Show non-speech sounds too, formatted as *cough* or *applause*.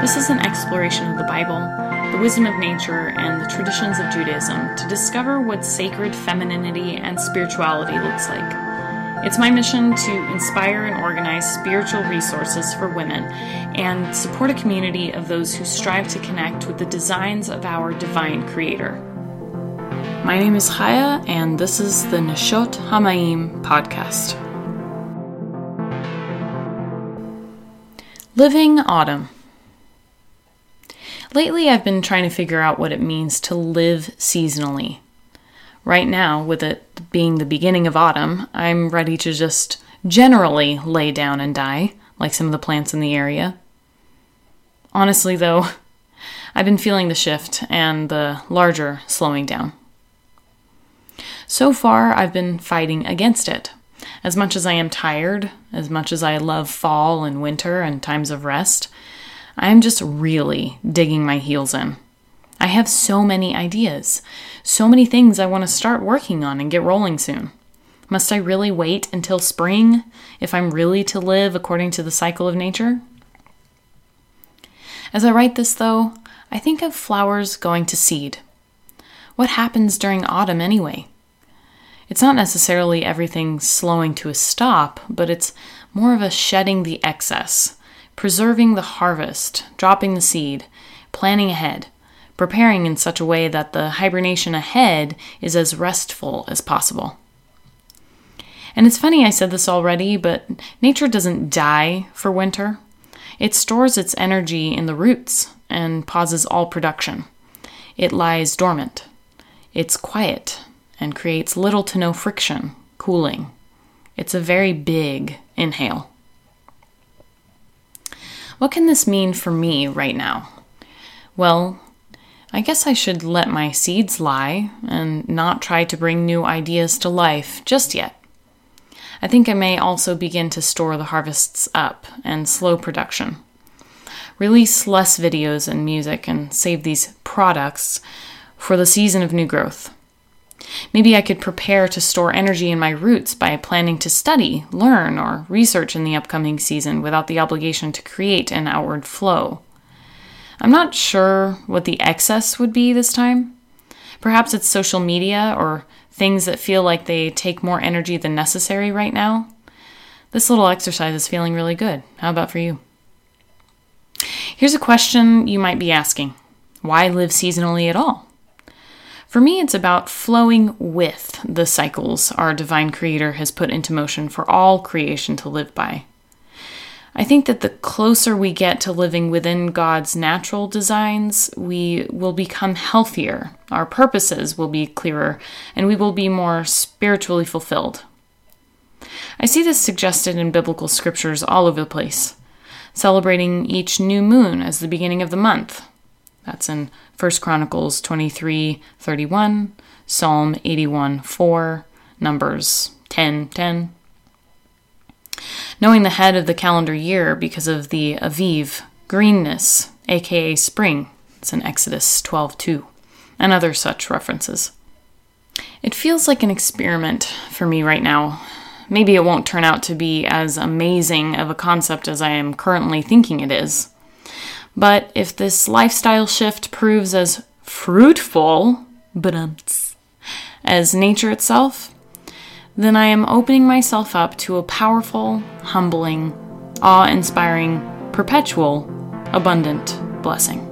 This is an exploration of the Bible, the wisdom of nature, and the traditions of Judaism to discover what sacred femininity and spirituality looks like. It's my mission to inspire and organize spiritual resources for women and support a community of those who strive to connect with the designs of our divine Creator. My name is Chaya, and this is the Neshot HaMayim podcast. Living Autumn. Lately, I've been trying to figure out what it means to live seasonally. Right now, with it being the beginning of autumn, I'm ready to just generally lay down and die, like some of the plants in the area. Honestly, though, *laughs* I've been feeling the shift and the larger slowing down. So far, I've been fighting against it. As much as I am tired, as much as I love fall and winter and times of rest, I'm just really digging my heels in. I have so many ideas, so many things I want to start working on and get rolling soon. Must I really wait until spring if I'm really to live according to the cycle of nature? As I write this, though, I think of flowers going to seed. What happens during autumn anyway? It's not necessarily everything slowing to a stop, but it's more of a shedding the excess, preserving the harvest, dropping the seed, planning ahead, preparing in such a way that the hibernation ahead is as restful as possible. And it's funny I said this already, but nature doesn't die for winter. It stores its energy in the roots and pauses all production. It lies dormant. It's quiet and creates little to no friction, cooling. It's a very big inhale. What can this mean for me right now? Well, I guess I should let my seeds lie and not try to bring new ideas to life just yet. I think I may also begin to store the harvests up and slow production. Release less videos and music and save these products for the season of new growth. Maybe I could prepare to store energy in my roots by planning to study, learn, or research in the upcoming season without the obligation to create an outward flow. I'm not sure what the excess would be this time. Perhaps it's social media or things that feel like they take more energy than necessary right now. This little exercise is feeling really good. How about for you? Here's a question you might be asking Why live seasonally at all? For me, it's about flowing with the cycles our divine creator has put into motion for all creation to live by. I think that the closer we get to living within God's natural designs, we will become healthier, our purposes will be clearer, and we will be more spiritually fulfilled. I see this suggested in biblical scriptures all over the place, celebrating each new moon as the beginning of the month. That's in 1 Chronicles 23 31, Psalm 81 4, Numbers 10 10. Knowing the head of the calendar year because of the Aviv, greenness, aka spring, it's in Exodus 12 2, and other such references. It feels like an experiment for me right now. Maybe it won't turn out to be as amazing of a concept as I am currently thinking it is. But if this lifestyle shift proves as fruitful as nature itself, then I am opening myself up to a powerful, humbling, awe inspiring, perpetual, abundant blessing.